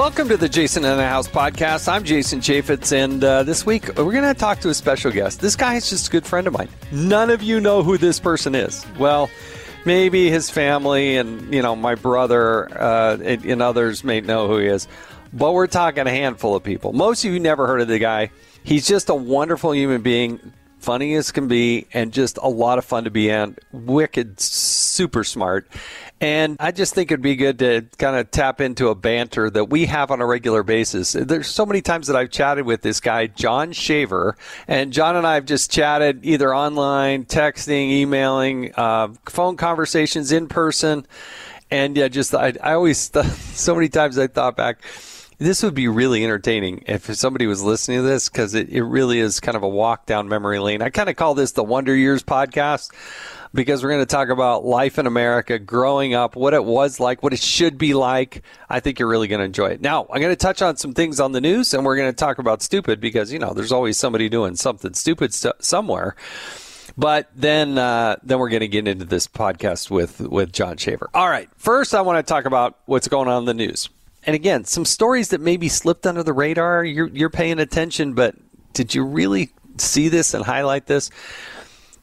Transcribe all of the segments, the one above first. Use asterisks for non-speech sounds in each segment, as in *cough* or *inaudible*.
Welcome to the Jason in the House podcast. I'm Jason Chaffetz, and uh, this week we're going to talk to a special guest. This guy is just a good friend of mine. None of you know who this person is. Well, maybe his family and you know my brother uh, and, and others may know who he is, but we're talking a handful of people. Most of you never heard of the guy. He's just a wonderful human being, funny as can be, and just a lot of fun to be in. Wicked, super smart. And I just think it'd be good to kind of tap into a banter that we have on a regular basis. There's so many times that I've chatted with this guy, Jon Shaver, and Jon and I have just chatted either online, texting, emailing, uh, phone conversations, in person. And yeah, just I, I always, *laughs* so many times I thought back, this would be really entertaining if somebody was listening to this because it, it really is kind of a walk down memory lane. I kind of call this the Wonder Years podcast because we're going to talk about life in America, growing up, what it was like, what it should be like. I think you're really going to enjoy it. Now, I'm going to touch on some things on the news and we're going to talk about stupid because, you know, there's always somebody doing something stupid st- somewhere. But then, uh, then we're going to get into this podcast with with Jon Shaver. All right. First, I want to talk about what's going on in the news. And again, some stories that maybe slipped under the radar. You're you're paying attention, but did you really see this and highlight this?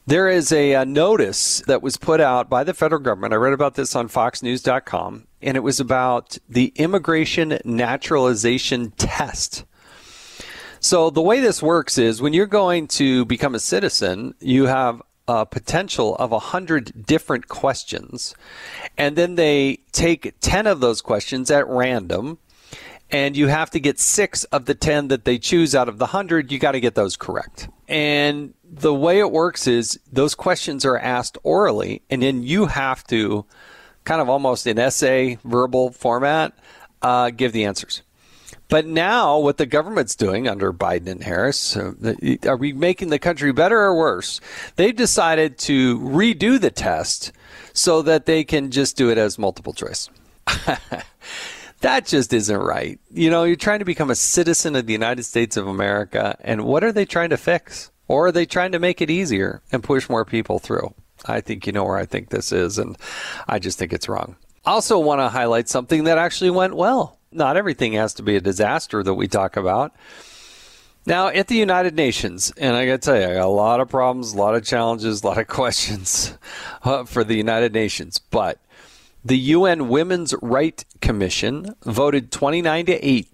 There is a, a, notice that was put out by the federal government. I read about this on FoxNews.com, and it was about the immigration naturalization test. So, the way this works is when you're going to become a citizen, you have a potential of 100 different questions, and then they take 10 of those questions at random and you have to get six of the 10 that they choose out of the 100. You got to get those correct. And the way it works is those questions are asked orally, and then you have to kind of almost in essay verbal format uh, give the answers. But now, what the government's doing under Biden and Harris, uh, are we making the country better or worse? They've decided to redo the test so that they can just do it as multiple choice. *laughs* that just isn't right. You know, you're trying to become a citizen of the United States of America, and what are they trying to fix? Or are they trying to make it easier and push more people through? I think you know where I think this is, and I just think it's wrong. I also want to highlight something that actually went well. Not everything has to be a disaster that we talk about. Now, at the United Nations, and I got to tell you, I got a lot of problems, a lot of challenges, a lot of *laughs* questions uh, for the United Nations, but the UN Women's Right Commission voted 29 to 8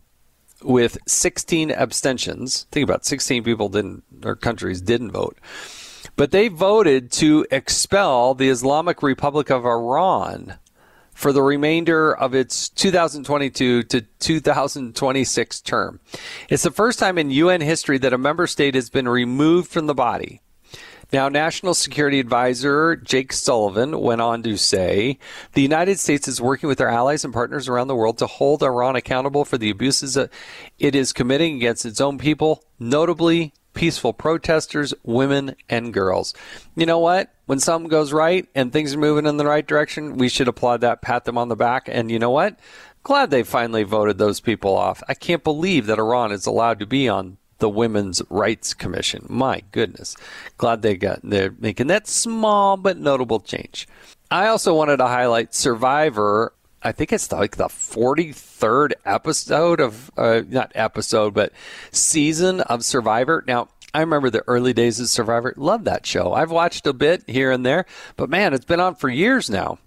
with 16 abstentions. Think about 16 people didn't or countries didn't vote. But they voted to expel the Islamic Republic of Iran for the remainder of its 2022 to 2026 term. It's the first time in UN history that a member state has been removed from the body. Now, National Security Advisor Jake Sullivan went on to say the United States is working with our allies and partners around the world to hold Iran accountable for the abuses it is committing against its own people, notably peaceful protesters, women, and girls. You know what? When something goes right and things are moving in the right direction, we should applaud that, pat them on the back. And you know what? Glad they finally voted those people off. I can't believe that Iran is allowed to be on the Women's Rights Commission. My goodness. Glad they got they're making that small but notable change. I also wanted to highlight Survivor. I think it's like the 43rd episode of uh, not episode but season of Survivor. Now, I remember the early days of Survivor. Love that show. I've watched a bit here and there, but man, it's been on for years now.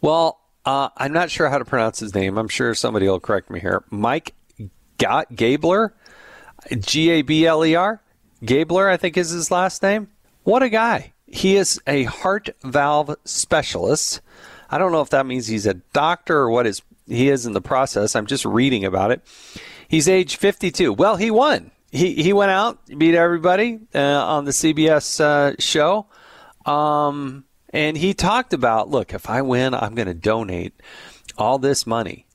Well, uh, I'm not sure how to pronounce his name. I'm sure somebody will correct me here. Mike Gabler G A B L E R. Gabler, I think is his last name. What a guy. He is a heart valve specialist. I don't know if that means he's a doctor or what is he is in the process. I'm just reading about it. He's age 52. Well, he won. He he went out, beat everybody uh, on the CBS uh, show. Um, and he talked about, look, if I win, I'm going to donate all this money.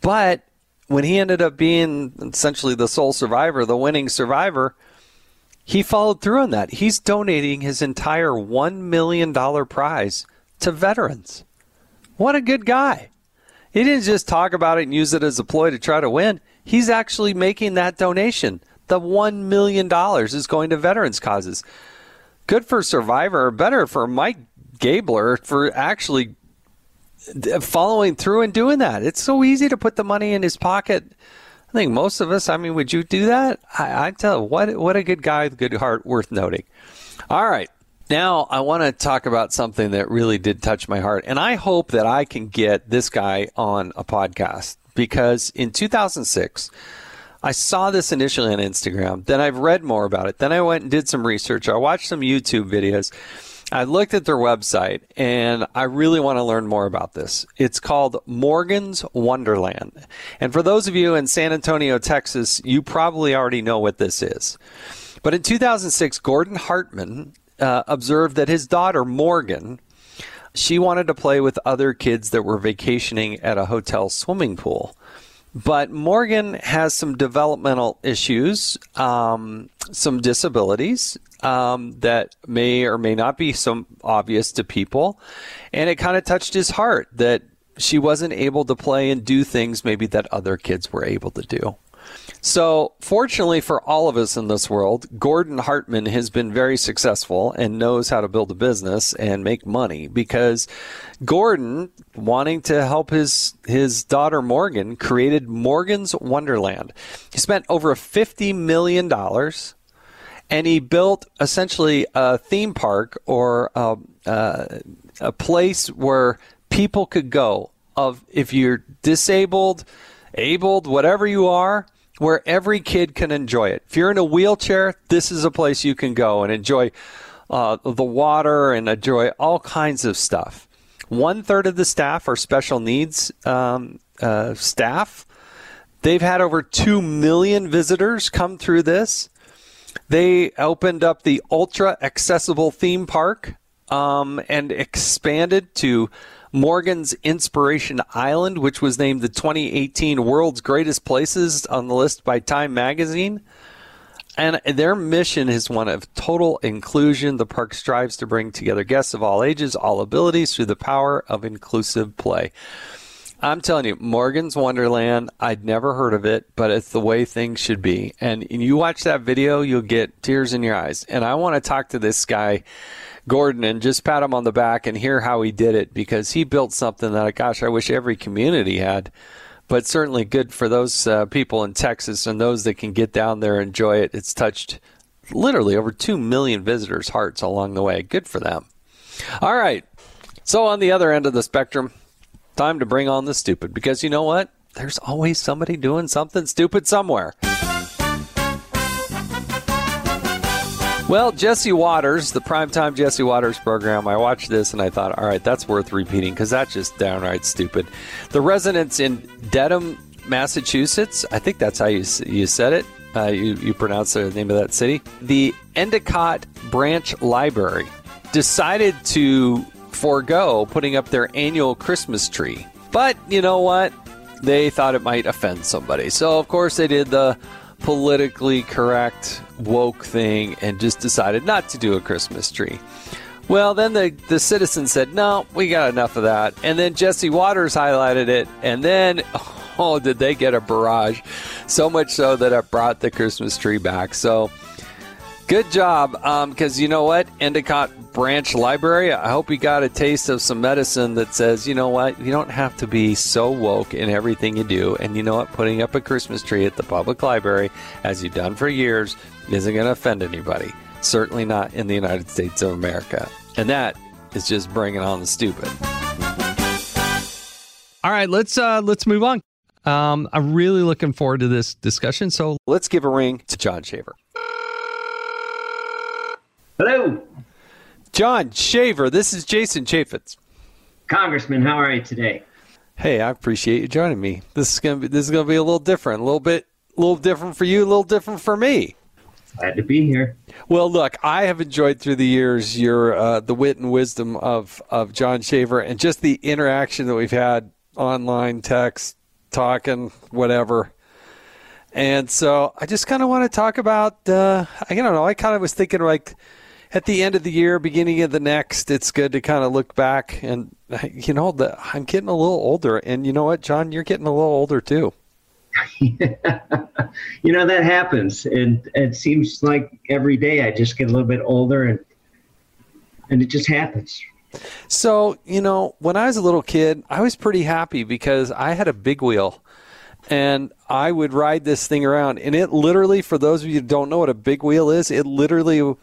But when he ended up being essentially the sole survivor, the winning survivor, he followed through on that. He's donating his entire $1 million prize to veterans. What a good guy. He didn't just talk about it and use it as a ploy to try to win. He's actually making that donation. The $1 million is going to veterans causes. Good for Survivor, better for Mike Gabler for actually uh, following through and doing that. It's so easy to put the money in his pocket. I think most of us, I mean, would you do that? I, I tell you, what, what a good guy, with good heart, worth noting. All right. Now, I want to talk about something that really did touch my heart. And I hope that I can get this guy on a podcast because in 2006, I saw this initially on Instagram. Then I've read more about it. Then I went and did some research. I watched some YouTube videos. I looked at their website and I really want to learn more about this. It's called Morgan's Wonderland. And for those of you in San Antonio, Texas, you probably already know what this is. But in 2006, Gordon Hartman uh, observed that his daughter, Morgan, she wanted to play with other kids that were vacationing at a hotel swimming pool. But Morgan has some developmental issues, um, some disabilities um, that may or may not be so obvious to people. And it kind of touched his heart that she wasn't able to play and do things maybe that other kids were able to do. So, fortunately for all of us in this world, Gordon Hartman has been very successful and knows how to build a business and make money because Gordon, wanting to help his his daughter Morgan, created Morgan's Wonderland. He spent over fifty million dollars, and he built essentially a theme park or a, uh, a place where people could go. Of if you're disabled, abled, whatever you are where every kid can enjoy it. If you're in a wheelchair, this is a place you can go and enjoy uh, the water and enjoy all kinds of stuff. One third of the staff are special needs um, uh, staff. They've had over 2 million visitors come through this. They opened up the ultra accessible theme park um, and expanded to Morgan's Inspiration Island, which was named the 2018 World's Greatest Places on the list by Time Magazine. And their mission is one of total inclusion. The park strives to bring together guests of all ages, all abilities through the power of inclusive play. I'm telling you, Morgan's Wonderland, I'd never heard of it, but it's the way things should be. And, you watch that video, you'll get tears in your eyes. And I want to talk to this guy Gordon and just pat him on the back and hear how he did it because he built something that, gosh, I wish every community had. But certainly good for those uh, people in Texas and those that can get down there and enjoy it. It's touched literally over 2 million visitors' hearts along the way. Good for them. All right. So, on the other end of the spectrum, time to bring on the stupid because you know what? There's always somebody doing something stupid somewhere. Well, Jesse Watters, the primetime Jesse Watters program, I watched this and I thought, all right, that's worth repeating because that's just downright stupid. The residents in Dedham, Massachusetts, I think that's how you, you said it. Uh, you, you pronounce the name of that city. The Endicott Branch Library decided to forego putting up their annual Christmas tree. But you know what? They thought it might offend somebody. So, of course, they did the politically correct woke thing and just decided not to do a Christmas tree. Well, then the, the citizens said, no, we got enough of that. And then Jesse Watters highlighted it. And then, *laughs* oh, did they get a barrage? So much so that it brought the Christmas tree back. So good job. Because um, you know what? Endicott Branch Library, I hope you got a taste of some medicine that says, you know what, you don't have to be so woke in everything you do. And you know what, putting up a Christmas tree at the public library, as you've done for years, isn't going to offend anybody. Certainly not in the United States of America. And that is just bringing on the stupid. All right, let's uh, let's move on. Um, I'm really looking forward to this discussion. So let's give a ring to Jon Shaver. Hello. Jon Shaver, this is Jason Chaffetz. Congressman, how are you today? Hey, I appreciate you joining me. This is gonna be this is gonna be a little different, a little bit, a little different for you, a little different for me. Glad to be here. Well, look, I have enjoyed through the years your uh, the wit and wisdom of of Jon Shaver, and just the interaction that we've had online, text, talking, whatever. And so I just kind of want to talk about, uh, I don't know, I kind of was thinking like at the end of the year, beginning of the next, it's good to kind of look back and, you know, the, I'm getting a little older. And you know what, Jon, you're getting a little older too. *laughs* you know, that happens. And it seems like every day I just get a little bit older and, and it just happens. So, you know, when I was a little kid, I was pretty happy because I had a big wheel and I would ride this thing around. And it literally, for those of you who don't know what a big wheel is, it literally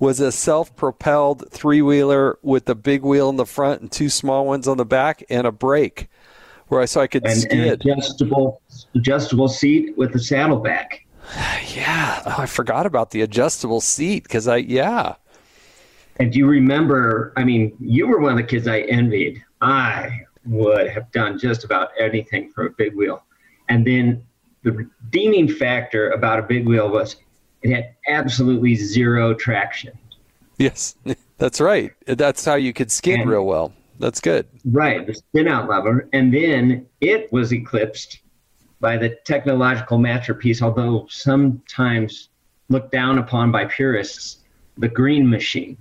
was a self propelled three wheeler with a big wheel in the front and two small ones on the back and a brake where I so I could and, skid. An adjustable adjustable seat with a saddlebag. *sighs* Yeah, oh, I forgot about the adjustable seat because I yeah. And do you remember? I mean, you were one of the kids I envied. I would have done just about anything for a big wheel. And then the redeeming factor about a big wheel was it had absolutely zero traction. Yes, *laughs* that's right. That's how you could skid And- real well. That's good. Right, the spin out lever. And then it was eclipsed by the technological masterpiece, although sometimes looked down upon by purists, the green machine.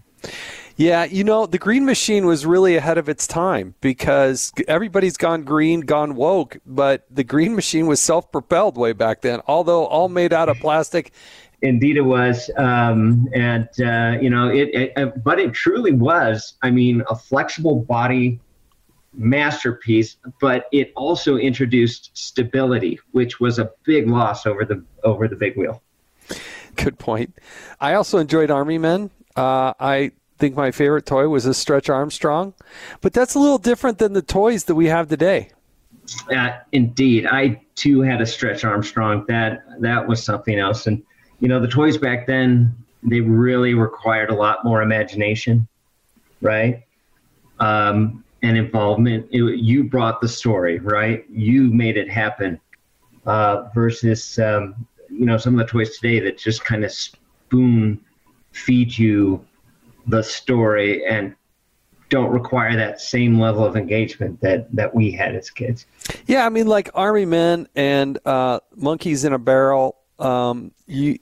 Yeah, you know, the green machine was really ahead of its time because everybody's gone green, gone woke, but the green machine was self propelled way back then, although all made out of plastic. Indeed, it was, um, and uh, you know, it, it. uh, But it truly was. I mean, a flexible body masterpiece. But it also introduced stability, which was a big loss over the over the big wheel. Good point. I also enjoyed Army Men. Uh, I think my favorite toy was a Stretch Armstrong, but that's a little different than the toys that we have today. Uh, indeed, I too had a Stretch Armstrong. That that was something else. And you know, the toys back then they really required a lot more imagination, right? Um, and involvement. It, you brought the story, right? You made it happen. Uh, versus, um, you know, some of the toys today that just kind of spoon feed you the story and don't require that same level of engagement that that we had as kids. Yeah, I mean, like Army Men and uh, Monkeys in a Barrel. Um, you,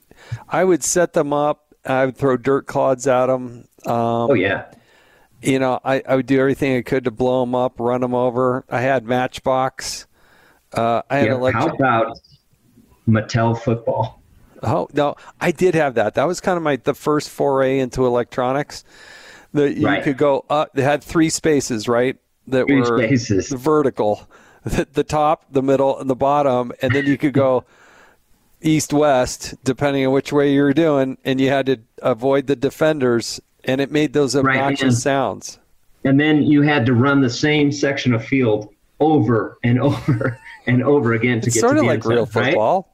I would set them up. I would throw dirt clods at them. Um, Oh yeah, You know, I, I would do everything I could to blow them up, run them over. I had Matchbox. Uh, I had yeah. electric. How about Mattel football? Oh no, I did have that. That was kind of my the first foray into electronics. That you Right. could go up. They had three spaces, right? That Three were spaces. vertical, *laughs* the, the top, the middle, and the bottom, and then you could go *laughs* east west depending on which way you were doing, and you had to avoid the defenders, and it made those Right, obnoxious and- sounds. And then you had to run the same section of field over and *laughs* over and over again to It's get sort to of the like end zone, real right? football.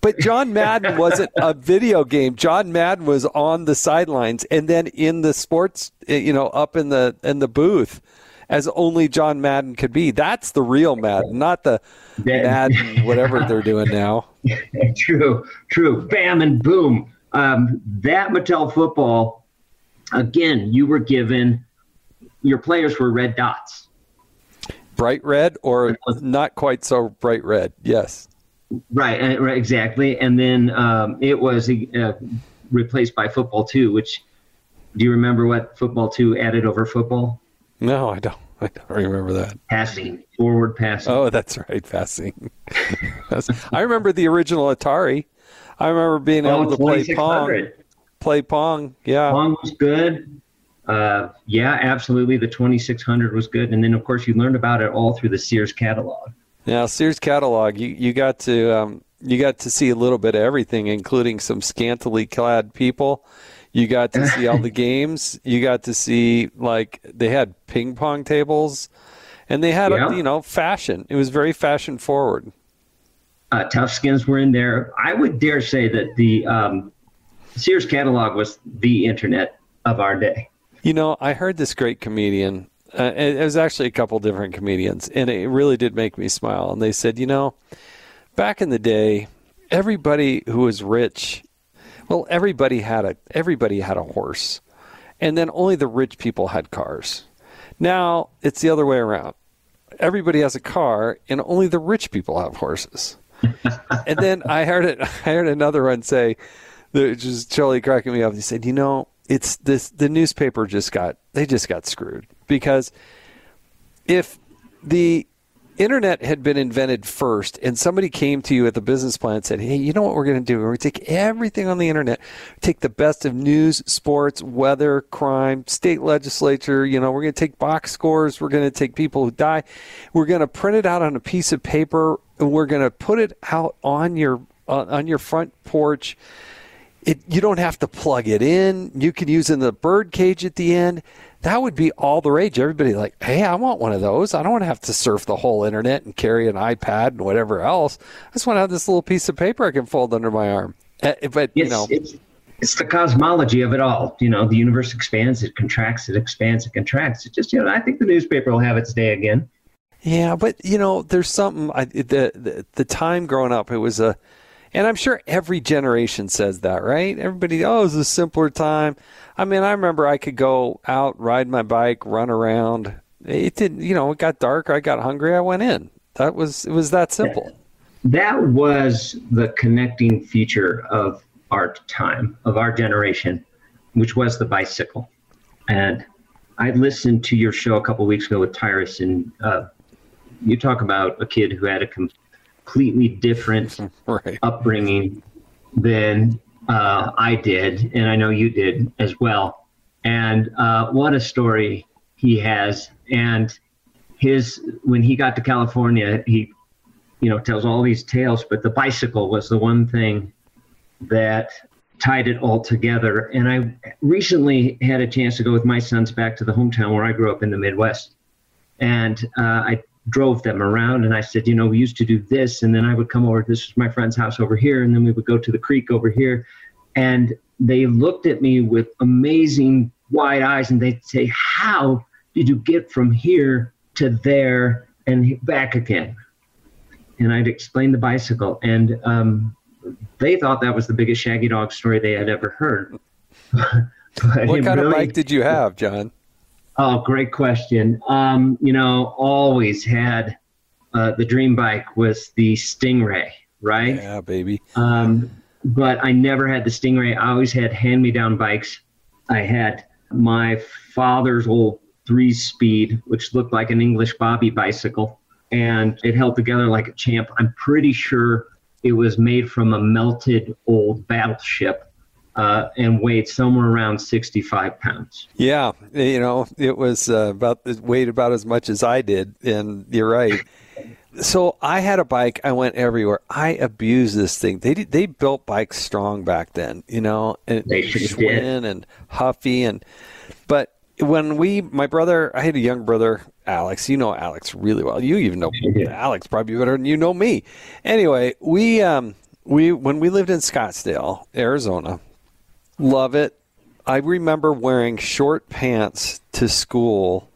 But John *laughs* Madden wasn't a video game. John Madden was on the sidelines and then in the sports, eh, you know, up in the in the booth, as only John Madden could be. That's the real Madden, not the That- Madden whatever they're doing now. *laughs* true, true. Bam and boom. Um, that Mattel football, again, you were given, your players were red dots. Bright red or not quite so bright red. Yes. Right, uh, right exactly. And then um, it was uh, replaced by football two, which, do you remember what football two added over football? No, I don't. I don't remember that. Passing, forward passing. Oh, that's right, passing. *laughs* I remember the original Atari. I remember being Oh, able to play pong. Play pong, yeah. Pong was good. Uh, yeah, absolutely. The 2600 was good. And then, of course, you learned about it all through the Sears catalog. Now, Sears catalog, you, you got to um, you got to see a little bit of everything, including some scantily clad people. You got to see all the *laughs* games. You got to see like they had ping pong tables, and they had Yeah. you know fashion. It was very fashion forward. Uh, Tough Skins were in there. I would dare say that the um, Sears catalog was the internet of our day. You know, I heard this great comedian. Uh, it it was actually a couple different comedians, and it really did make me smile. And they said, you know, back in the day, everybody who was rich, well, everybody had a everybody had a horse, and then only the rich people had cars. Now it's the other way around. Everybody has a car, and only the rich people have horses. *laughs* and then I heard it. I heard another one say, just Charlie cracking me up. He said, "You know, it's this. The newspaper just got they just got screwed because if the internet had been invented first and somebody came to you at the business plan and said, Hey, you know what we're going to do? We're going to take everything on the internet, take the best of news, sports, weather, crime, state legislature. You know, we're going to take box scores. We're going to take people who die. We're going to print it out on a piece of paper and we're going to put it out on your, uh, on your front porch. It, you don't have to plug it in. You can use it in the bird cage at the end that would be all the rage. Everybody like, hey, I want one of those. I don't want to have to surf the whole internet and carry an iPad and whatever else. I just want to have this little piece of paper I can fold under my arm. Uh, but you know, it's, it's the cosmology of it all. You know, the universe expands, it contracts, it expands, it contracts. It just, you know, I think the newspaper will have its day again. Yeah, but you know, there's something. I, the, the the time growing up, it was a, and I'm sure every generation says that, right? Everybody, oh, it was a simpler time. I mean, I remember I could go out, ride my bike, run around. It didn't, you know, it got dark. I got hungry. I went in. That was it. Was that simple? That was the connecting feature of our time, of our generation, which was the bicycle. And I listened to your show a couple weeks ago with Tyrus, and uh, you talk about a kid who had a completely different *laughs* right. upbringing than uh, I did, and I know you did as well. And uh, what a story he has. And his when he got to California, he you know tells all these tales, but the bicycle was the one thing that tied it all together. And I recently had a chance to go with my sons back to the hometown where I grew up in the Midwest, and uh, I drove them around and I said, you know, we used to do this. And then I would come over, this was my friend's house over here. And then we would go to the creek over here. And they looked at me with amazing wide eyes and they'd say, how did you get from here to there and back again? And I'd explain the bicycle. And um, they thought that was the biggest Shaggy Dog story they had ever heard. *laughs* what kind really, of bike did you have, Jon? Oh, great question. Um, you know, always had uh, the dream bike was the Stingray, right? Yeah, baby. Um, but I never had the Stingray. I always had hand me down bikes. I had my father's old three speed, which looked like an English Bobby bicycle, and it held together like a champ. I'm pretty sure it was made from a melted old battleship uh, and weighed somewhere around 65 pounds. Yeah, you know, it was uh, about it weighed about as much as I did, and you're right. so I had a bike. I went everywhere. I abused this thing. They they built bikes strong back then, you know, and they Schwinn and Huffy and but when we my brother I had a young brother Alex you know Alex really well you even know *laughs* yeah. Alex probably better than you know me anyway we um we when we lived in Scottsdale Arizona Love it. I remember wearing short pants to school,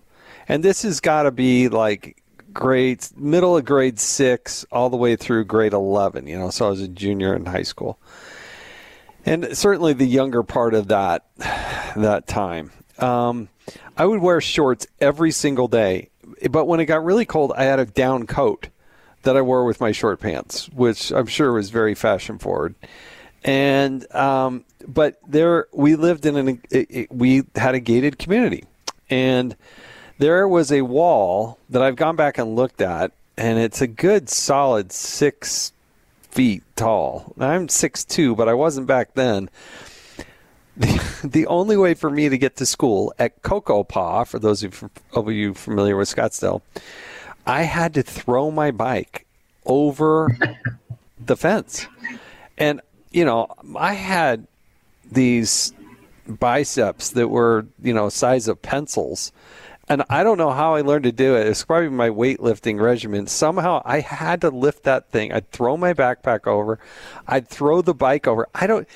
and this has got to be like grade middle of grade six all the way through grade 11 you know so i was a junior in high school. And certainly the younger part of that that time. Um, i would wear shorts every single day but when it got really cold i had a down coat that i wore with my short pants which i'm sure was very fashion forward and um, but there we lived in an it, it, we had a gated community, and there was a wall that I've gone back and looked at, and it's a good solid six feet tall. I'm six two, but I wasn't back then. The, *laughs* the only way for me to get to school at Cocopah, for those of you familiar with Scottsdale, I had to throw my bike over the fence. And, you know, I had these biceps that were, you know, size of pencils. And I don't know how I learned to do it. It's probably my weightlifting regimen. Somehow I had to lift that thing. I'd throw my backpack over. I'd throw the bike over. I don't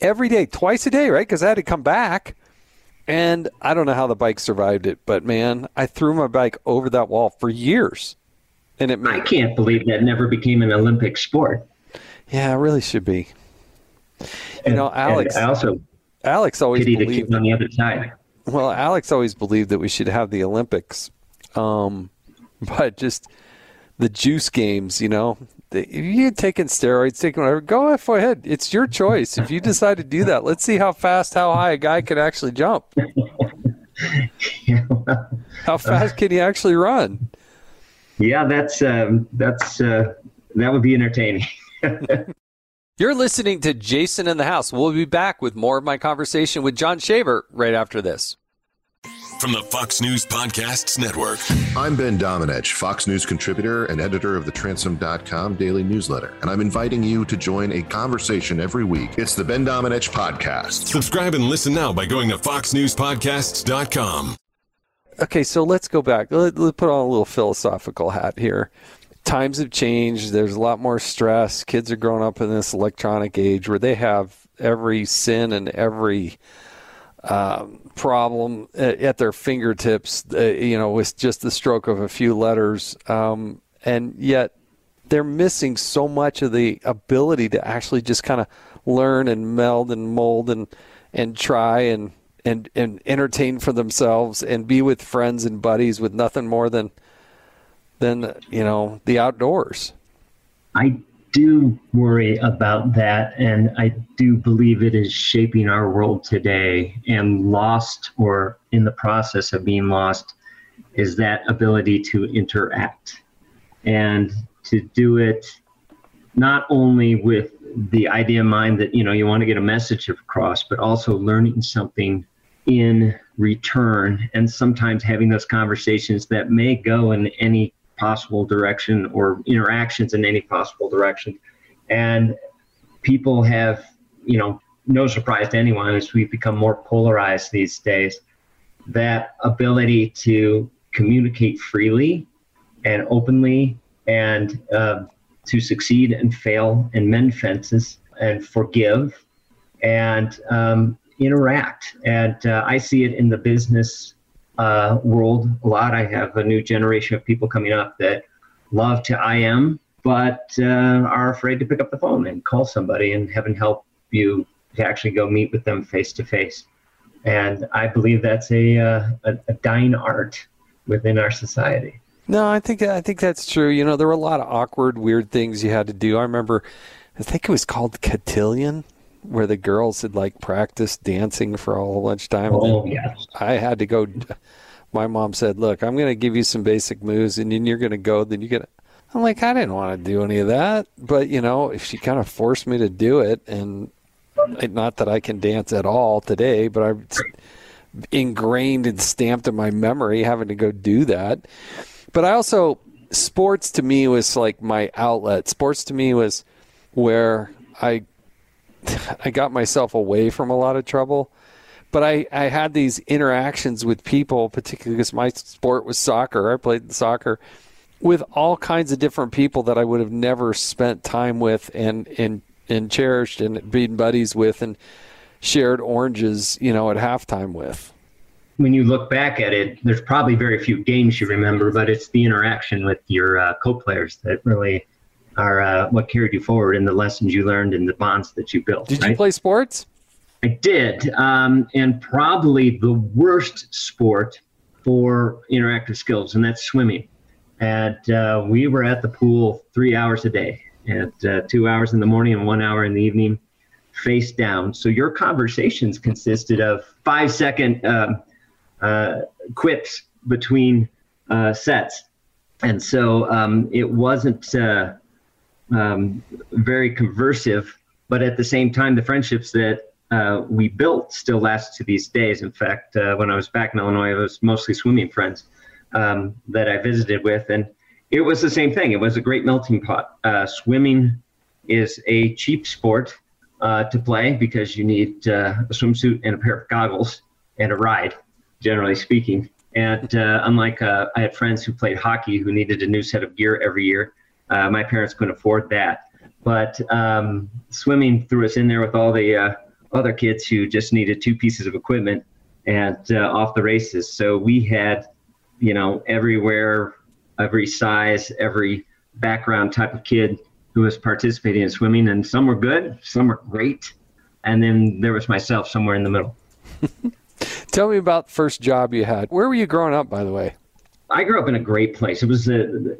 every day, twice a day, right? Because I had to come back. And I don't know how the bike survived it, but man, I threw my bike over that wall for years. And it made, I can't believe that never became an Olympic sport. Yeah, it really should be. You know, Alex. I also Alex always believed the on the other side. Well, Alex always believed that we should have the Olympics, um, *laughs* but just the juice games. You know, if you're taking steroids, taking whatever, go ahead. It's your choice. If you *laughs* decide to do that, let's see how fast, how high a guy can actually jump. *laughs* How fast can he actually run? yeah, that's um, that's uh, that would be entertaining. You're listening to Jason in the House. We'll be back with more of my conversation with Jon Shaver right after this. From the Fox News Podcasts Network. I'm Ben Domenech, Fox News contributor and editor of the Transom.com daily newsletter, and I'm inviting you to join a conversation every week. It's the Ben Domenech Podcast. Subscribe and listen now by going to foxnewspodcasts.com. Okay, so let's go back. Let, us put on a little philosophical hat here. Times have changed. There's a lot more stress. Kids are growing up in this electronic age where they have every sin and every um, problem at, at, their fingertips, uh, you know, with just the stroke of a few letters. Um, and yet they're missing so much of the ability to actually just kind of learn and meld and mold and, and try and, and, and entertain for themselves and be with friends and buddies with nothing more than, than, you know, the outdoors. I do worry about that, and I do believe it is shaping our world today. And lost, or in the process of being lost, is that ability to interact and to do it not only with the idea in mind that you know you want to get a message across, but also learning something in return, and sometimes having those conversations that may go in any possible direction or interactions in any possible direction. And people have, you know, no surprise to anyone as we've become more polarized these days, that ability to communicate freely and openly and uh, to succeed and fail and mend fences and forgive and um, interact. And uh, I see it in the business uh, world a lot. I have a new generation of people coming up that love to IM, but uh, are afraid to pick up the phone and call somebody and heaven help you to actually go meet with them face to face. And I believe that's a, uh, a, a dying art within our society. No, I think I think that's true. You know, there were a lot of awkward, weird things you had to do. I remember, I think it was called cotillion where the girls had like practiced dancing for all lunchtime. Oh, yes. I had to go. My mom said, "Look, I'm going to give you some basic moves, and then you're going to go. Then you get." I'm like, I didn't want to do any of that, but you know, if she kind of forced me to do it, and not that I can dance at all today, but I'm ingrained and stamped in my memory having to go do that. But I also, sports to me was like my outlet. Sports to me was where I *laughs* I got myself away from a lot of trouble. But I, I had these interactions with people, particularly because my sport was soccer. I played soccer with all kinds of different people that I would have never spent time with and, and, and cherished and been buddies with and shared oranges, you know, at halftime with. When you look back at it, there's probably very few games you remember, but it's the interaction with your uh, co-players that really are uh, what carried you forward and the lessons you learned and the bonds that you built. Did right? you play sports? I did, um, and probably the worst sport for interactive skills, and that's swimming. And uh, we were at the pool three hours a day, and uh, two hours in the morning and one hour in the evening, face down. So your conversations consisted of five second um, uh, quips between uh, sets, and so um, it wasn't uh, um, very conversive, but at the same time, the friendships that uh, we built still last to these days. In fact, uh, when I was back in Illinois, it was mostly swimming friends um, that I visited with, and it was the same thing. It was a great melting pot. Uh, swimming is a cheap sport uh, to play because you need uh, a swimsuit and a pair of goggles and a ride, generally speaking. And uh, unlike I had friends who played hockey who needed a new set of gear every year uh, my parents couldn't afford that. But um, swimming threw us in there with all the uh, other kids who just needed two pieces of equipment and uh, off the races. So we had, you know, everywhere, every size, every background type of kid who was participating in swimming, and some were good, some were great, and then there was myself somewhere in the middle. *laughs* Tell me about the first job you had. Where were you growing up, by the way? I grew up in a great place. It was a,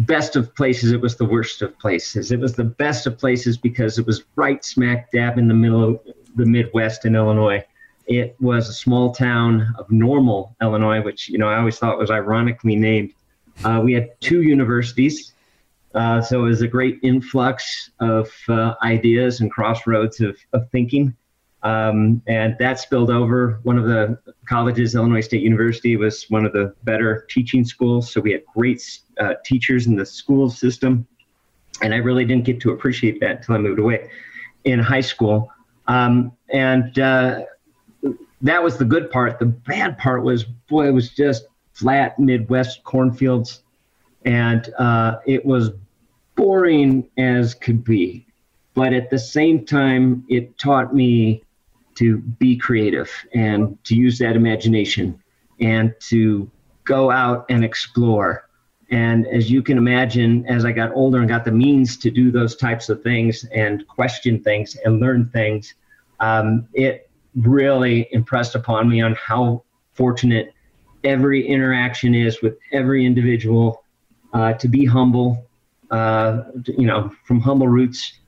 best of places, it was the worst of places. It was the best of places because it was right smack dab in the middle of the Midwest in Illinois. It was a small town of Normal, Illinois, which you know I always thought was ironically named. Uh, we had two universities, uh, so it was a great influx of uh, ideas and crossroads of, of thinking. Um, and that spilled over. One of the colleges, Illinois State University, was one of the better teaching schools. So we had great uh, teachers in the school system. And I really didn't get to appreciate that until I moved away in high school. Um, and uh, that was the good part. The bad part was, boy, it was just flat Midwest cornfields. And uh, it was boring as could be. But at the same time, it taught me to be creative and to use that imagination and to go out and explore. And as you can imagine, as I got older and got the means to do those types of things and question things and learn things, um, it really impressed upon me on how fortunate every interaction is with every individual uh, to be humble, uh, you know, from humble roots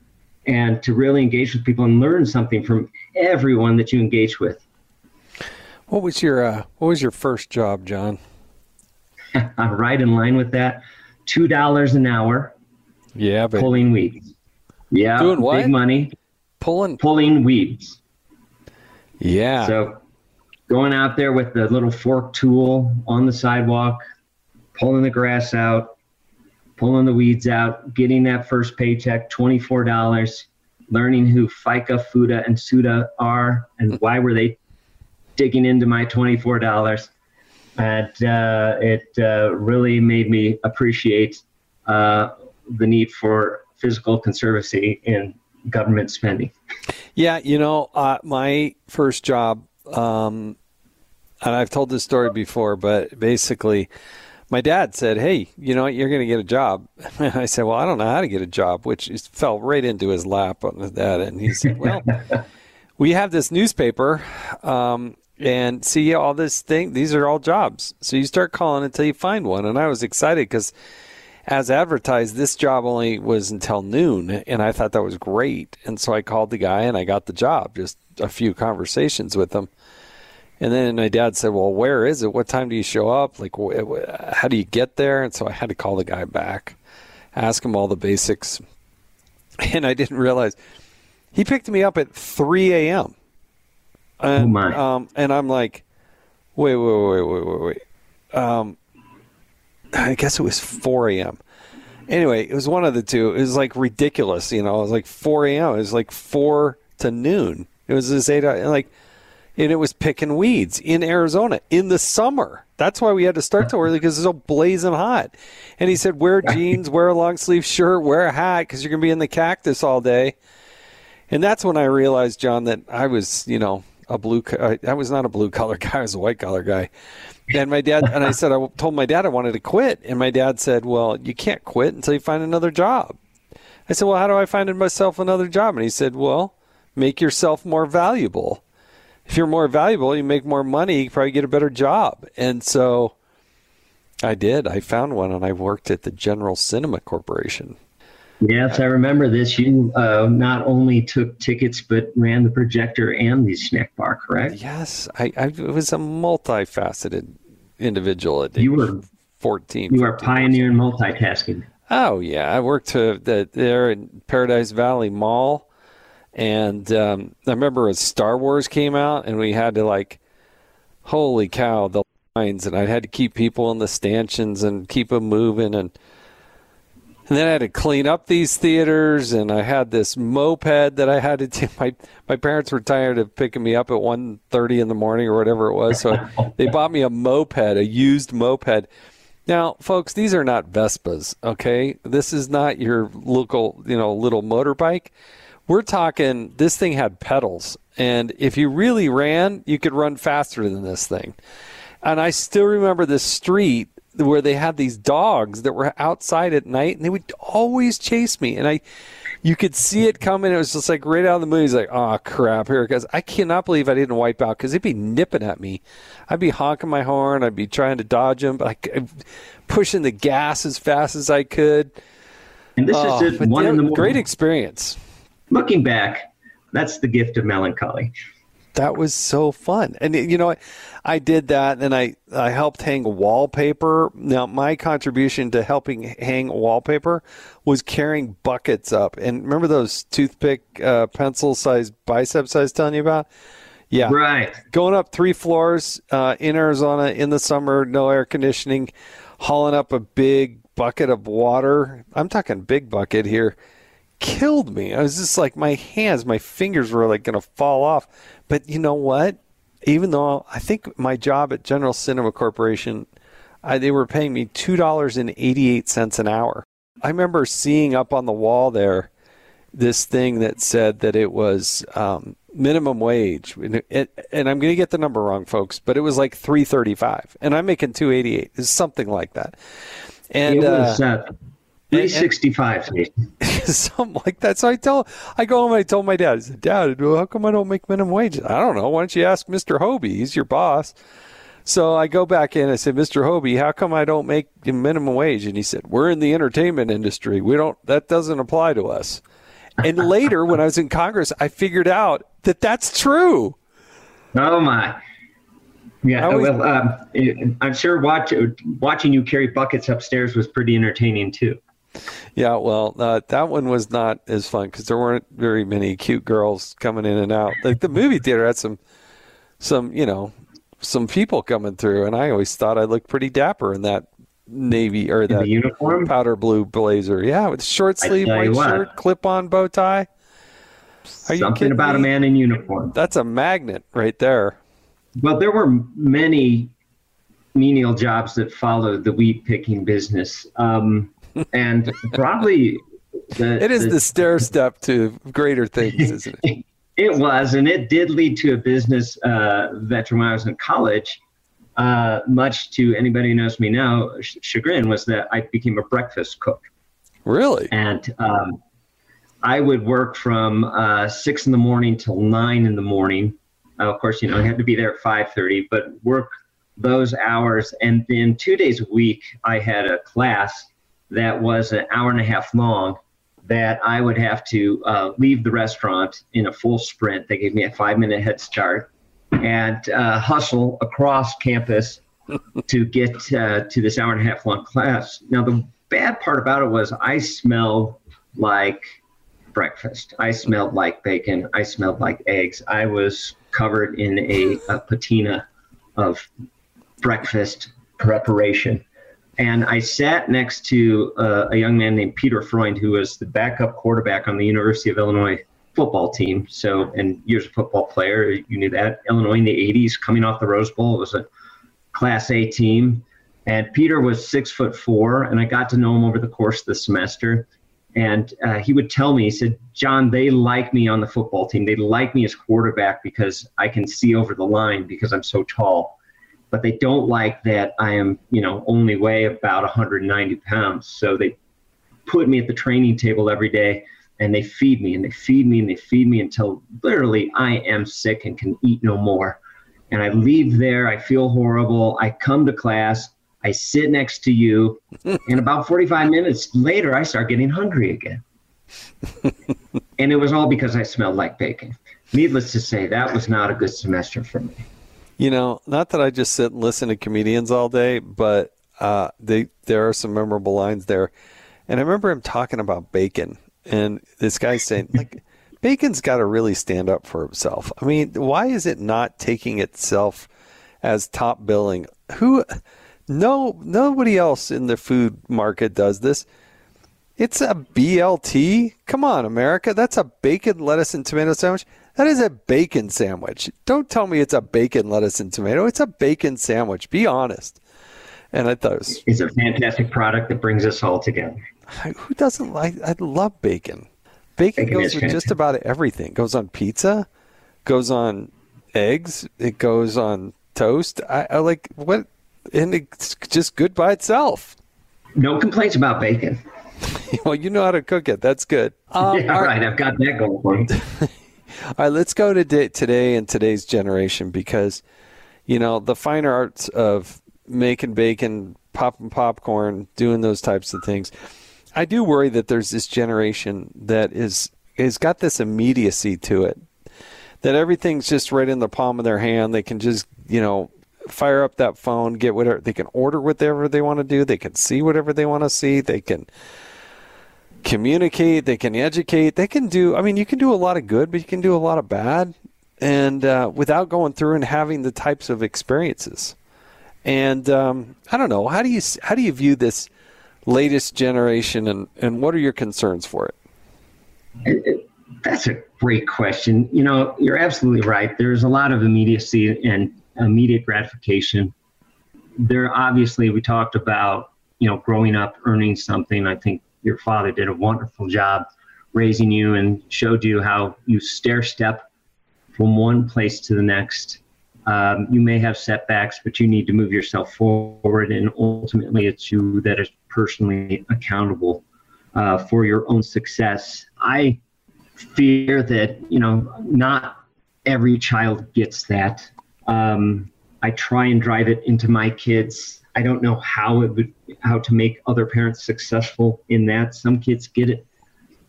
and to really engage with people and learn something from everyone that you engage with. What was your uh, What was your first job, Jon? *laughs* I'm right in line with that, two dollars an hour. Yeah, but pulling weeds. Yeah, doing what? Big money. Pulling pulling weeds. Yeah. So going out there with the little fork tool on the sidewalk, pulling the grass out, pulling the weeds out, getting that first paycheck, $24, learning who FICA, FUTA, and SUTA are and why were they digging into my $24. And uh, it uh, really made me appreciate uh, the need for physical conservancy in government spending. Yeah, you know, uh, my first job, um, and I've told this story before, but basically, my dad said, "Hey, you know, you're going to get a job." And *laughs* I said, "Well, I don't know how to get a job," which fell right into his lap on that. And he said, "Well, *laughs* we have this newspaper, um, and see all this thing. These are all jobs. So you start calling until you find one." And I was excited because, as advertised, this job only was until noon, and I thought that was great. And so I called the guy, and I got the job. Just a few conversations with him. And then my dad said, "Well, where is it? What time do you show up? Like, wh- how do you get there?" And so I had to call the guy back, ask him all the basics, *laughs* and I didn't realize he picked me up at 3 a.m. And, oh my! Um, and I'm like, "Wait, wait, wait, wait, wait, wait." Um, I guess it was 4 a.m. Anyway, it was one of the two. It was like ridiculous, you know. It was like 4 a.m. It was like four to noon. It was this eight, like and it was picking weeds in Arizona in the summer. That's why we had to start so early because it's so blazing hot. And he said, wear *laughs* jeans, wear a long sleeve shirt, wear a hat because you're going to be in the cactus all day. And that's when I realized, Jon, that I was, you know, a blue. I was not a blue collar *laughs* guy. I was a white collar guy. And my dad and I said, I told my dad I wanted to quit, and my dad said, "Well, you can't quit until you find another job." I said, "Well, how do I find myself another job?" And he said, "Well, make yourself more valuable." If you're more valuable, you make more money, you probably get a better job. And so I did. I found one and I worked at the General Cinema Corporation. Yes, I remember this. You uh, not only took tickets, but ran the projector and the snack bar, correct? Yes, I, I was a multifaceted individual at you were 14. You were pioneering multitasking. Oh, yeah. I worked to the, there in Paradise Valley Mall and um, I remember when Star Wars came out, and we had to like, holy cow, the lines, and I had to keep people in the stanchions and keep them moving, and and then I had to clean up these theaters, and I had this moped that I had to do. *laughs* My my parents were tired of picking me up at 1.30 in the morning or whatever it was, so *laughs* they bought me a moped, a used moped. Now, folks, these are not Vespas, okay? This is not your local, you know, little motorbike we're talking this thing had pedals and if you really ran you could run faster than this thing and i still remember this street where they had these dogs that were outside at night and they would always chase me and i you could see it coming. It was just like right out of the movie. He's like, oh crap, here it goes. I cannot believe I didn't wipe out because they'd be nipping at me. I'd be honking my horn. I'd be trying to dodge them, but I, pushing the gas as fast as I could. And this oh, is. One in the morning. Great experience. Looking back, that's the gift of melancholy that was so fun. And you know, I did that, and I I helped hang wallpaper. Now, my contribution to helping hang wallpaper was carrying buckets up. And remember those toothpick uh, pencil sized biceps I was telling you about? Yeah, right. Going up three floors uh, in Arizona in the summer, no air conditioning, hauling up a big bucket of water. I'm talking big bucket here killed me. I was just like, my hands, my fingers were like going to fall off. But you know what? Even though I think my job at General Cinema Corporation, I, they were paying me $2.88 an hour. I remember seeing up on the wall there this thing that said that it was um, minimum wage, and, it, and I'm going to get the number wrong, folks, but it was like 335, and I'm making 288. It's something like that. And it was, uh, 365 *laughs* something like that. So i tell i go home and i told my dad i said dad how come i don't make minimum wage? I don't know. Why don't you ask mr hobie? He's your boss. So i go back in. And i said mr hobie how come i don't make minimum wage? And he said we're in the entertainment industry. We don't that doesn't apply to us. And *laughs* later when i was in congress i figured out that that's true. Oh my. Yeah, was, well, um, I'm sure watch, watching you carry buckets upstairs was pretty entertaining too. Yeah, well, uh, that one was not as fun because there weren't very many cute girls coming in and out. Like the movie theater had some, some you know, some people coming through, and I always thought I looked pretty dapper in that navy or that uniform, powder blue blazer. Yeah, with short sleeve white shirt, clip on bow tie. Are Something about me? a man in uniform. That's a magnet right there. Well, there were many menial jobs that followed the wheat picking business. Um, and probably the, it is the, the stair step to greater things, *laughs* isn't it? It was, and it did lead to a business uh, venture when I was in college. Uh, much to anybody who knows me now, chagrin was that I became a breakfast cook. Really? And um, I would work from uh, six in the morning till nine in the morning. Uh, of course, you know I had to be there at five thirty, but work those hours, and then two days a week I had a class that was an hour and a half long that I would have to uh, leave the restaurant in a full sprint. They gave me a five minute head start and uh, hustle across campus *laughs* to get uh, to this hour and a half long class. Now, the bad part about it was I smelled like breakfast. I smelled like bacon. I smelled like eggs. I was covered in a, a patina of breakfast preparation. And I sat next to uh, a young man named Peter Freund, who was the backup quarterback on the University of Illinois football team. So, and years a football player, you knew that. Illinois in the 80s, coming off the Rose Bowl, it was a Class A team. And Peter was six foot four, and I got to know him over the course of the semester. And uh, he would tell me, he said, Jon, they like me on the football team. They like me as quarterback because I can see over the line because I'm so tall but they don't like that I am, you know, only weigh about 190 pounds. So they put me at the training table every day and they feed me and they feed me and they feed me until literally I am sick and can eat no more. And I leave there, I feel horrible. I come to class, I sit next to you, *laughs* and about 45 minutes later, I start getting hungry again. *laughs* and it was all because I smelled like bacon. Needless to say, that was not a good semester for me. You know, not that I just sit and listen to comedians all day, but uh, they there are some memorable lines there. And I remember him talking about bacon, and this guy saying *laughs* like, bacon's got to really stand up for himself. I mean, why is it not taking itself as top billing? Who? No, nobody else in the food market does this. It's a BLT. Come on, America. That's a bacon, lettuce, and tomato sandwich. That is a bacon sandwich. Don't tell me it's a bacon, lettuce, and tomato. It's a bacon sandwich. Be honest. And I thought it was, it's a fantastic product that brings us all together. Who doesn't like? I love bacon. Bacon, bacon goes with just about everything. It goes on pizza, goes on eggs, it goes on toast. I, I like what, and it's just good by itself. No complaints about bacon. *laughs* well, you know how to cook it. That's good. *laughs* Um, yeah, right. I've got that going for me. *laughs* all right, let's go to today and today's generation because, you know, the fine arts of making bacon, popping popcorn, doing those types of things. I do worry that there's this generation that is has got this immediacy to it. That everything's just right in the palm of their hand. They can just, you know, fire up that phone, get whatever they can order whatever they want to do, they can see whatever they want to see, they can communicate, they can educate, they can do I mean you can do a lot of good, but you can do a lot of bad and uh, without going through and having the types of experiences. And um, I don't know, how do you how do you view this latest generation and, and what are your concerns for it? it, it that's a great question. You know, you're absolutely right. There's a lot of immediacy and immediate gratification. There, obviously, we talked about, you know, growing up, earning something. I think your father did a wonderful job raising you and showed you how you stair step from one place to the next. Um, you may have setbacks, but you need to move yourself forward, and ultimately, it's you that is personally accountable uh, for your own success. I fear that you know not every child gets that. Um, I try and drive it into my kids. I don't know how it would how to make other parents successful in that. Some kids get it,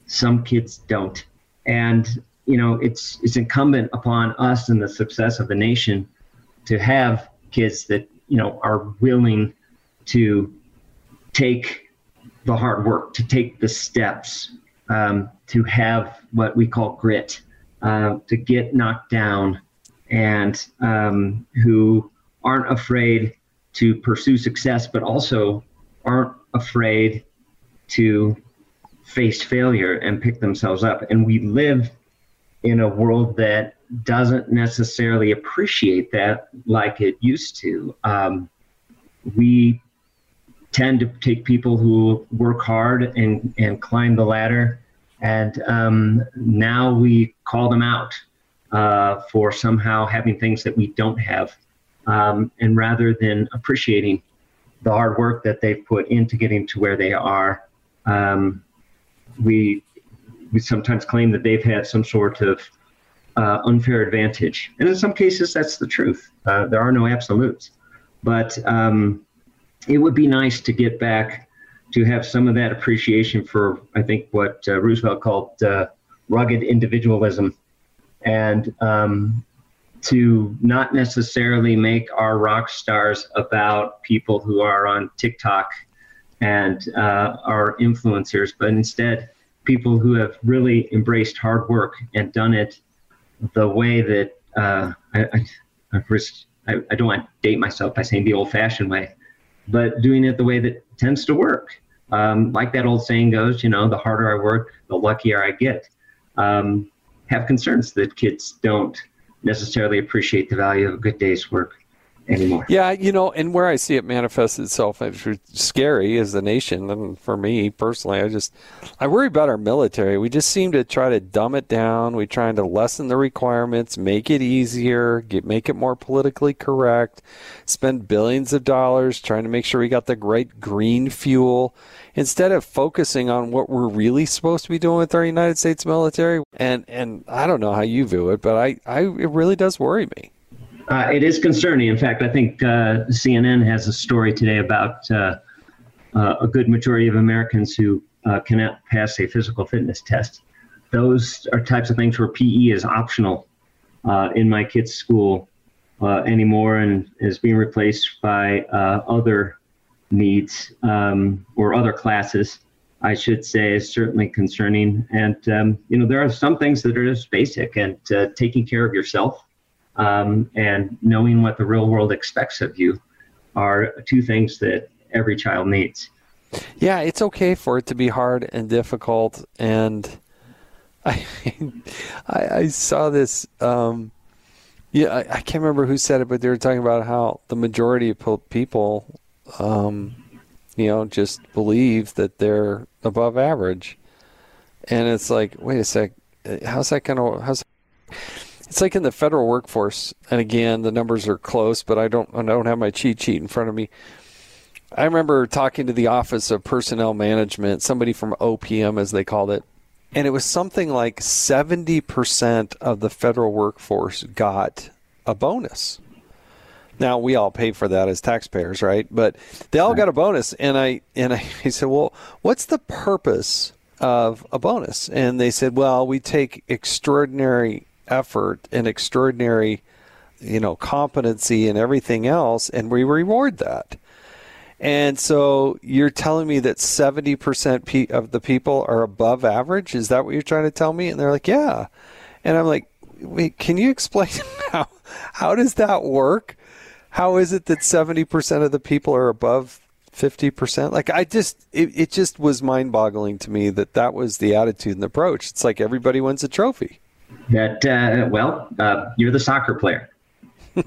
some kids don't, and you know it's it's incumbent upon us and the success of the nation to have kids that you know are willing to take the hard work, to take the steps, um, to have what we call grit, uh, to get knocked down, and um, who aren't afraid to pursue success, but also aren't afraid to face failure and pick themselves up. And we live in a world that doesn't necessarily appreciate that like it used to. Um, we tend to take people who work hard and, and climb the ladder, and um, now we call them out uh, for somehow having things that we don't have. Um, and rather than appreciating the hard work that they've put into getting to where they are, um, we we sometimes claim that they've had some sort of uh, unfair advantage. And in some cases, that's the truth. Uh, there are no absolutes. But um, it would be nice to get back to have some of that appreciation for, I think, what uh, Roosevelt called uh, rugged individualism. And um, to not necessarily make our rock stars about people who are on TikTok and uh, are influencers, but instead people who have really embraced hard work and done it the way that uh, I, I, first, I, I, don't want to date myself by saying the old fashioned way, but doing it the way that tends to work. Um, like that old saying goes, you know, the harder I work, the luckier I get. Um, have concerns that kids don't necessarily appreciate the value of a good day's work anymore. Yeah, you know, and where I see it manifest itself as scary as the nation, and for me personally, I just I worry about our military. We just seem to try to dumb it down. We're trying to lessen the requirements, make it easier, get make it more politically correct, spend billions of dollars trying to make sure we got the right green fuel instead of focusing on what we're really supposed to be doing with our United States military. And and I don't know how you view it, but I, I it really does worry me. Uh, it is concerning. In fact, I think uh, CNN has a story today about uh, uh a good majority of Americans who uh, cannot pass a physical fitness test. Those are types of things where PE is optional uh, in my kids' school anymore and is being replaced by other needs um, or other classes. I should say is certainly concerning. And um, you know, there are some things that are just basic, and taking care of yourself um, and knowing what the real world expects of you are two things that every child needs. Yeah, it's okay for it to be hard and difficult. And *laughs* I, I, I saw this. Um, yeah, I, I, can't remember who said it, but they were talking about how the majority of people, um, you know, just believe that they're above average. And it's like, wait a sec, how's that going to? How's it's like in the federal workforce, and again, the numbers are close, but I don't I don't have my cheat sheet in front of me. I remember talking to the Office of Personnel Management, somebody from OPM as they called it, and it was something like 70% of the federal workforce got a bonus. Now we all pay for that as taxpayers, right? But they all got a bonus, and I and I *laughs* said, "Well, what's the purpose of a bonus?" And they said, "Well, we take extraordinary effort and extraordinary, you know, competency and everything else, and we reward that." And so you're telling me that 70% of the people are above average? Is that what you're trying to tell me? And they're like, yeah. And I'm like, wait, can you explain *laughs* how, how does that work? How is it that 70% of the people are above 50%? Like, I just, it, it just was mind boggling to me that that was the attitude and approach. It's like everybody wins a trophy. That, uh, well, uh, you're the soccer player. *laughs*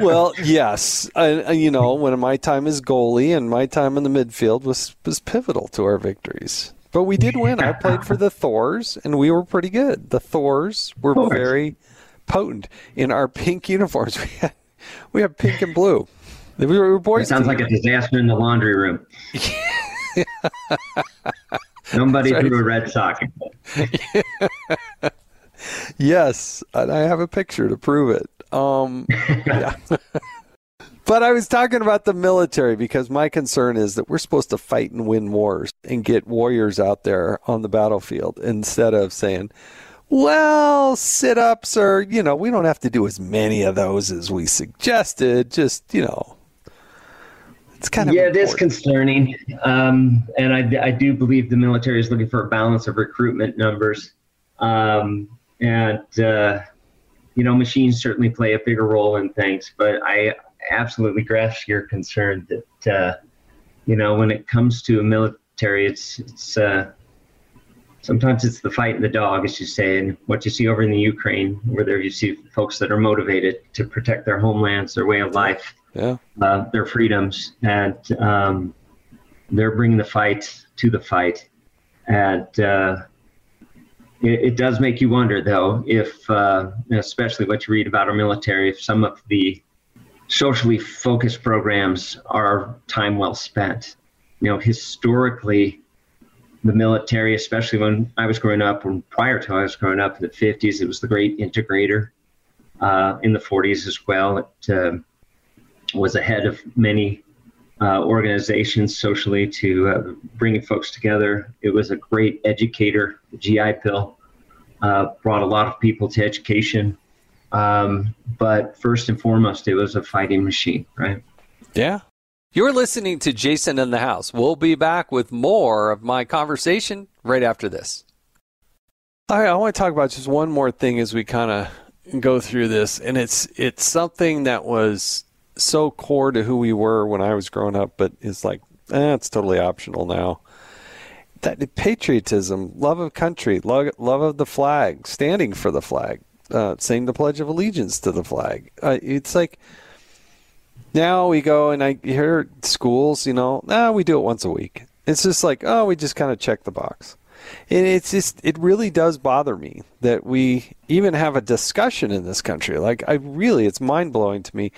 well, yes, I, you know, when my time as goalie and my time in the midfield was was pivotal to our victories. But we did win. I played for the Thors, and we were pretty good. The Thors were very potent in our pink *laughs* uniforms. We had we had pink and blue. We were, we were boys. It sounds team. like a disaster in the laundry room. *laughs* Somebody right. threw a red sock. *laughs* yes, and I have a picture to prove it. Um, *laughs* yeah. *laughs* but I was talking about the military because my concern is that we're supposed to fight and win wars and get warriors out there on the battlefield instead of saying, well, sit ups or, you know, we don't have to do as many of those as we suggested. Just, you know, it's kind of. Yeah, important. it is concerning. Um, and I, I do believe the military is looking for a balance of recruitment numbers. Um, and, uh, you know, machines certainly play a bigger role in things, but I absolutely grasp your concern that, uh, you know, when it comes to a military, it's, it's, uh, sometimes it's the fight and the dog, as you say, and what you see over in the Ukraine, where there you see folks that are motivated to protect their homelands, their way of life, yeah. uh, their freedoms, and um, they're bringing the fight to the fight. And uh, it, it, does make you wonder, though, if, uh, especially what you read about our military, if some of the socially focused programs are time well spent. You know, historically, the military, especially when I was growing up, and prior to I was growing up in the 50s, it was the great integrator. Uh, in the 40s as well, it uh, was ahead of many uh, organizations socially to uh, bringing folks together. It was a great educator. The GI Bill uh, brought a lot of people to education. Um, but first and foremost, it was a fighting machine, right? Yeah, you're listening to Jason in the House. We'll be back with more of my conversation right after this. All right, I want to talk about just one more thing as we kind of go through this, and it's it's something that was so core to who we were when I was growing up, but it's like eh, it's totally optional now. That patriotism, love of country, love, love of the flag, standing for the flag, uh, saying the Pledge of Allegiance to the flag. Uh, it's like now we go and I hear schools, you know, nah, we do it once a week. It's just like, oh, we just kind of check the box. And it's just, it really does bother me that we even have a discussion in this country. Like, I really, it's mind blowing to me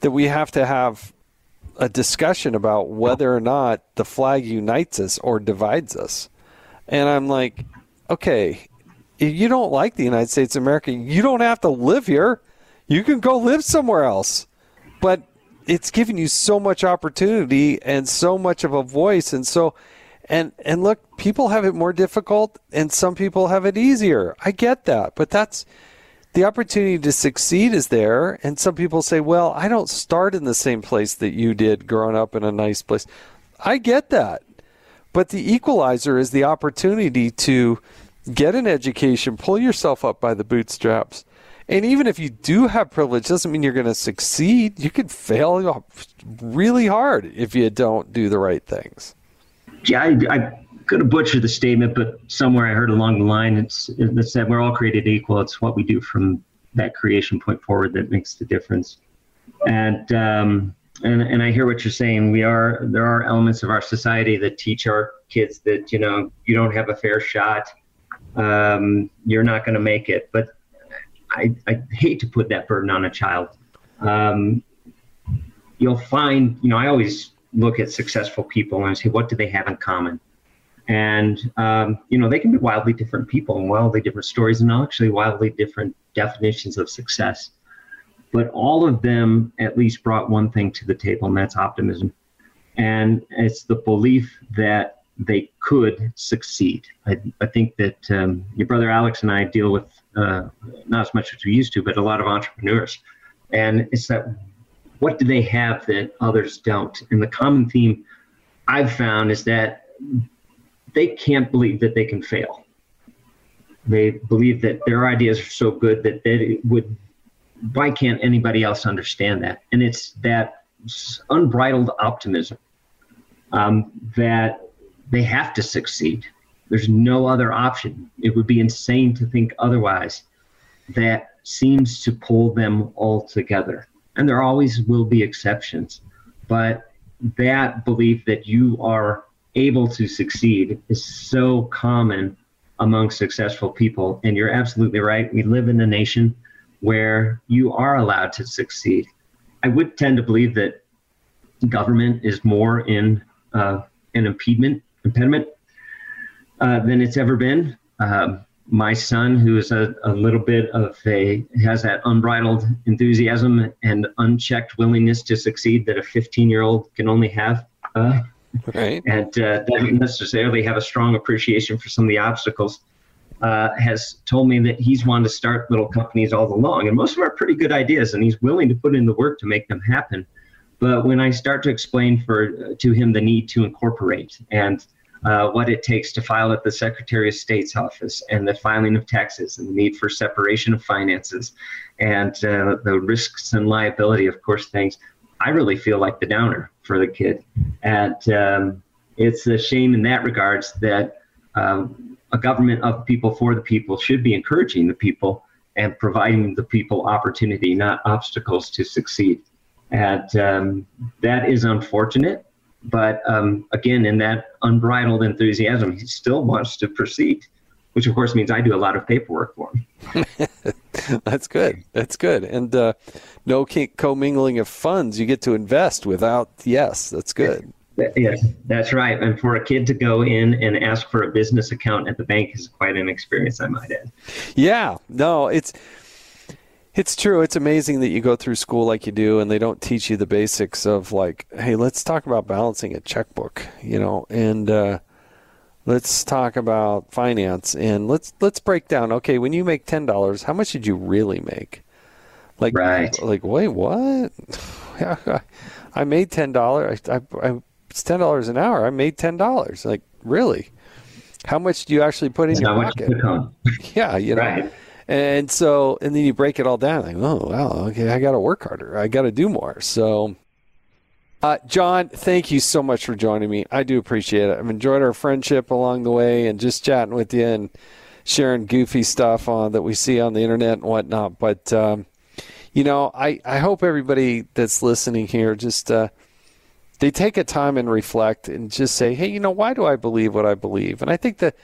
that we have to have a discussion about whether or not the flag unites us or divides us. And I'm like, okay, if you don't like the United States of America, you don't have to live here. You can go live somewhere else. But it's given you so much opportunity and so much of a voice and so and and look people have it more difficult and some people have it easier. I get that but that's the opportunity to succeed is there. And some people say well i don't start in the same place that you did growing up in a nice place. I get that. But the equalizer is the opportunity to get an education pull yourself up by the bootstraps. And even if you do have privilege, doesn't mean you're going to succeed. You could fail really hard if you don't do the right things. Yeah, I, I could have butchered the statement, but somewhere I heard along the line it's it said we're all created equal. It's what we do from that creation point forward that makes the difference. And um, and and I hear what you're saying. We are there are elements of our society that teach our kids that you know you don't have a fair shot. Um, you're not going to make it, but I, I hate to put that burden on a child. Um, you'll find, you know, I always look at successful people and say, what do they have in common? And, um, you know, they can be wildly different people and wildly different stories and actually wildly different definitions of success. But all of them at least brought one thing to the table, and that's optimism. And it's the belief that they could succeed. I, I think that um, your brother Alex and I deal with uh, not as much as we used to, but a lot of entrepreneurs. And it's that what do they have that others don't? And the common theme I've found is that they can't believe that they can fail. They believe that their ideas are so good that they would. Why can't anybody else understand that? And it's that unbridled optimism um, that they have to succeed. There's no other option. It would be insane to think otherwise. That seems to pull them all together. And there always will be exceptions. But that belief that you are able to succeed is so common among successful people. And you're absolutely right. We live in a nation where you are allowed to succeed. I would tend to believe that government is more in uh, an impediment, impediment uh, than it's ever been. Uh, my son, who is a, a little bit of a has that unbridled enthusiasm and unchecked willingness to succeed that a 15 year old can only have. Uh, right. And uh, doesn't necessarily have a strong appreciation for some of the obstacles. Uh, has told me that he's wanted to start little companies all along, and most of them are pretty good ideas, and he's willing to put in the work to make them happen. But when I start to explain for to him the need to incorporate and uh, what it takes to file at the Secretary of State's office and the filing of taxes and the need for separation of finances and uh, the risks and liability, of course, things, I really feel like the downer for the kid. And um, it's a shame in that regards that um, a government of people for the people should be encouraging the people and providing the people opportunity, not obstacles to succeed. And um, that is unfortunate. But um, again, in that unbridled enthusiasm, he still wants to proceed, which of course means I do a lot of paperwork for him. *laughs* That's good. That's good. And uh, no commingling of funds. You get to invest without, yes, that's good. Yes, that's right. And for a kid to go in and ask for a business account at the bank is quite an experience, I might add. Yeah, no, it's it's true. It's amazing that you go through school like you do and they don't teach you the basics of like, hey, let's talk about balancing a checkbook, you know, and uh, let's talk about finance and let's let's break down. Okay, when you make ten dollars, how much did you really make? Like, right. like, wait, what? *laughs* I made ten dollars. I, I, I, it's ten dollars an hour. I made ten dollars. Like, really? How much do you actually put in your pocket? *laughs* yeah, you know. Right. And so, and then you break it all down. Like, oh, wow, okay, I got to work harder. I got to do more. So, uh, Jon, thank you so much for joining me. I do appreciate it. I've enjoyed our friendship along the way and just chatting with you and sharing goofy stuff on that we see on the internet and whatnot. But, um, you know, I, I hope everybody that's listening here just, uh, they take a time and reflect and just say, hey, you know, why do I believe what I believe? And I think that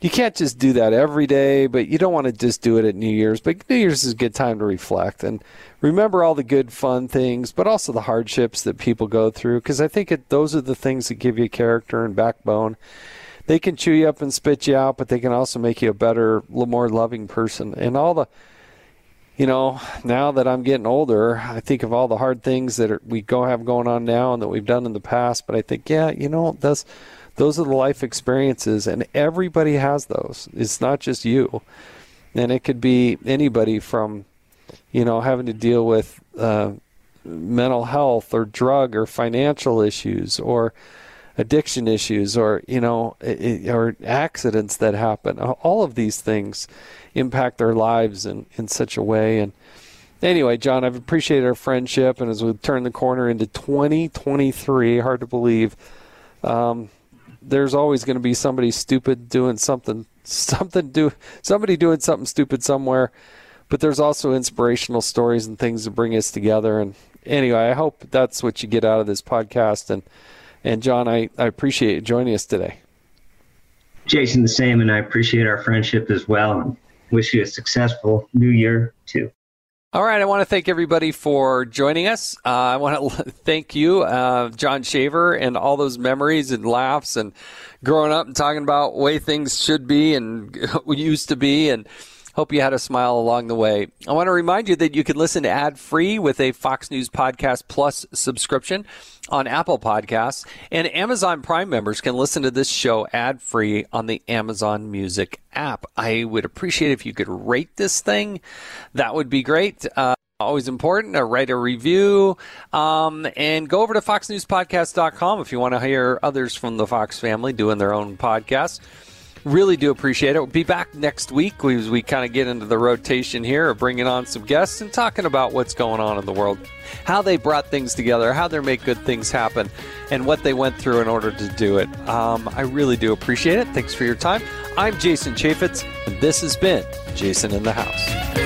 you can't just do that every day, but you don't want to just do it at New Year's. But New Year's is a good time to reflect and remember all the good, fun things, but also the hardships that people go through. Because I think it, those are the things that give you character and backbone. They can chew you up and spit you out, but they can also make you a better, more loving person. And all the, you know, now that I'm getting older, I think of all the hard things that are, we go have going on now and that we've done in the past. But I think, yeah, you know, that's those are the life experiences, and everybody has those. It's not just you, and it could be anybody from, you know, having to deal with uh, mental health or drug or financial issues or addiction issues or you know or accidents that happen. All of these things impact our lives in, in such a way. And anyway Jon i've appreciated our friendship and as we turn the corner into 2023 hard to believe um, there's always going to be somebody stupid doing something, *laughs* something do somebody doing something stupid somewhere. But there's also inspirational stories and things to bring us together. And anyway, I hope that's what you get out of this podcast. And and Jon, I, I appreciate you joining us today. Jason, the same, and I appreciate our friendship as well. And wish you a successful new year too. All right, I want to thank everybody for joining us. Uh, I want to *laughs* thank you, uh, Jon Shaver, and all those memories and laughs and growing up and talking about way things should be and *laughs* used to be and Hope you had a smile along the way. I want to remind you that you can listen to ad free with a Fox News Podcast Plus subscription on Apple Podcasts, and Amazon Prime members can listen to this show ad free on the Amazon Music app. I would appreciate if you could rate this thing. That would be great. Uh, always important. Uh, write a review um, and go over to foxnewspodcast.com if you want to hear others from the Fox family doing their own podcasts. Really do appreciate it. We'll be back next week as we kind of get into the rotation here of bringing on some guests and talking about what's going on in the world, how they brought things together, how they make good things happen, and what they went through in order to do it. Um, I really do appreciate it. Thanks for your time. I'm Jason Chaffetz, and this has been Jason in the House.